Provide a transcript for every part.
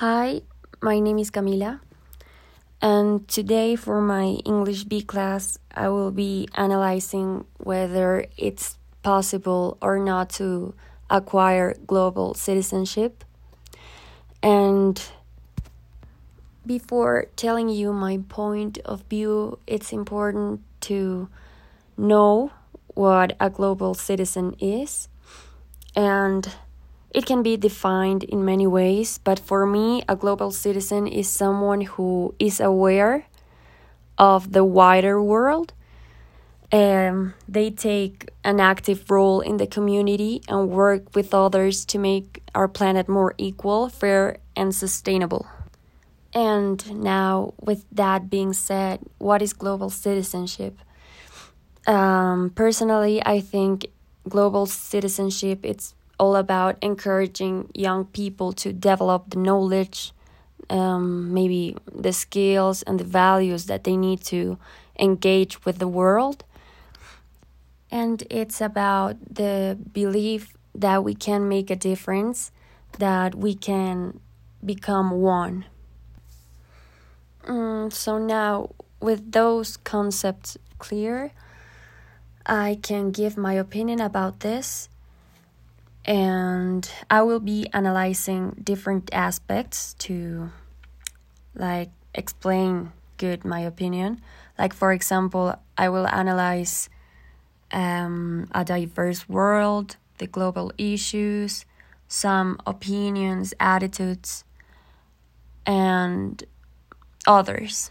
Hi, my name is Camila, and today for my English B class, I will be analyzing whether it's possible or not to acquire global citizenship. And before telling you my point of view, it's important to know what a global citizen is and it can be defined in many ways, but for me, a global citizen is someone who is aware of the wider world. Um, they take an active role in the community and work with others to make our planet more equal, fair, and sustainable. And now, with that being said, what is global citizenship? Um, personally, I think global citizenship it's all about encouraging young people to develop the knowledge, um, maybe the skills and the values that they need to engage with the world. And it's about the belief that we can make a difference, that we can become one. Mm, so now, with those concepts clear, I can give my opinion about this and I will be analyzing different aspects to like explain good my opinion. Like for example, I will analyze um, a diverse world, the global issues, some opinions, attitudes, and others.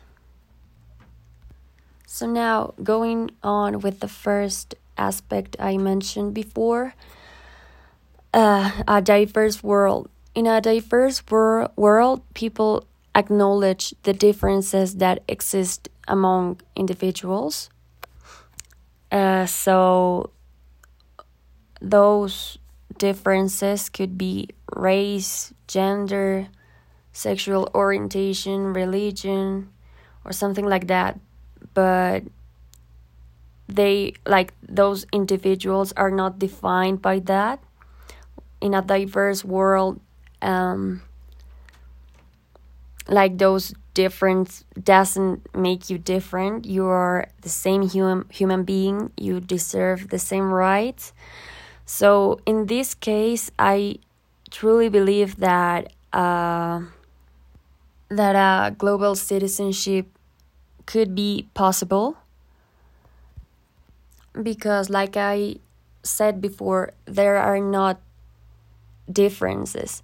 So now going on with the first aspect I mentioned before uh, a diverse world. In a diverse wor- world, people acknowledge the differences that exist among individuals. Uh, so, those differences could be race, gender, sexual orientation, religion, or something like that. But they, like, those individuals are not defined by that in a diverse world um, like those difference doesn't make you different. You are the same human human being. You deserve the same rights. So in this case i truly believe that uh, that a global citizenship could be possible. Because like i said before there are not differences.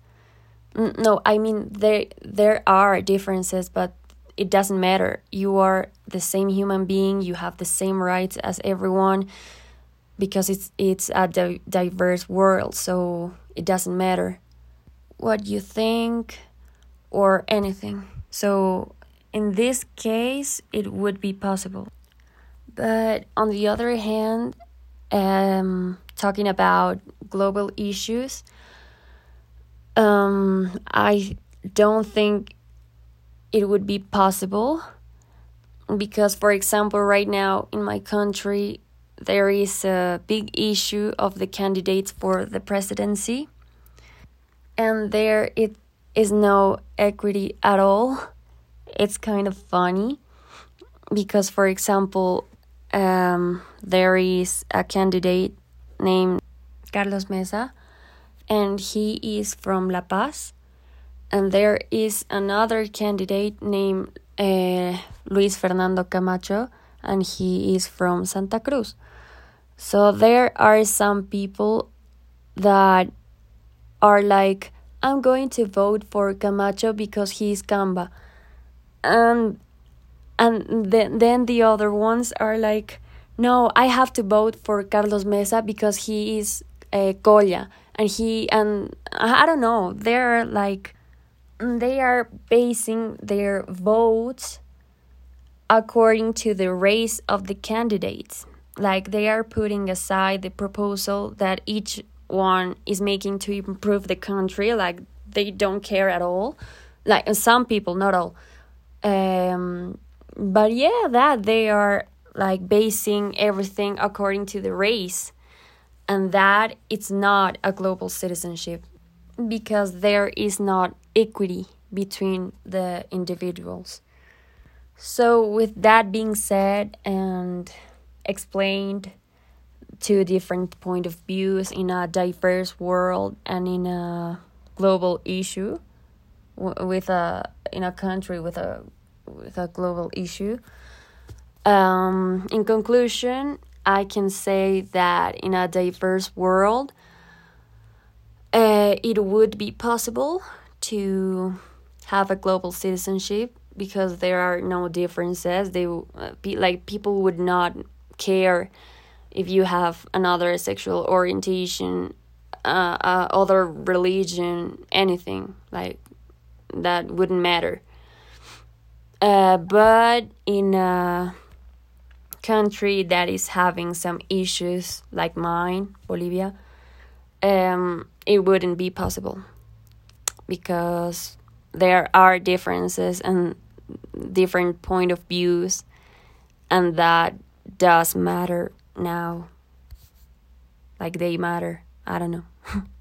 No, I mean there there are differences, but it doesn't matter. You are the same human being. You have the same rights as everyone, because it's it's a di- diverse world. So it doesn't matter what you think or anything. So in this case, it would be possible. But on the other hand, um, talking about global issues, um, I don't think it would be possible because, for example, right now in my country, there is a big issue of the candidates for the presidency, and there it is no equity at all. It's kind of funny because, for example, um, there is a candidate named Carlos Mesa and he is from La Paz. And there is another candidate named uh, Luis Fernando Camacho, and he is from Santa Cruz. So there are some people that are like, I'm going to vote for Camacho because he's Camba. And and then then the other ones are like, no, I have to vote for Carlos Mesa because he is uh, Colla and he and I don't know they're like they are basing their votes according to the race of the candidates. Like they are putting aside the proposal that each one is making to improve the country like they don't care at all. Like some people not all. Um but yeah that they are like basing everything according to the race and that it's not a global citizenship because there is not equity between the individuals. So, with that being said and explained two different point of views in a diverse world and in a global issue with a in a country with a with a global issue um, in conclusion i can say that in a diverse world uh, it would be possible to have a global citizenship because there are no differences they uh, be like people would not care if you have another sexual orientation, uh, uh, other religion, anything like that wouldn't matter. Uh, but in a country that is having some issues like mine, Bolivia, um, it wouldn't be possible because there are differences and different point of views, and that does matter now. Like they matter. I don't know.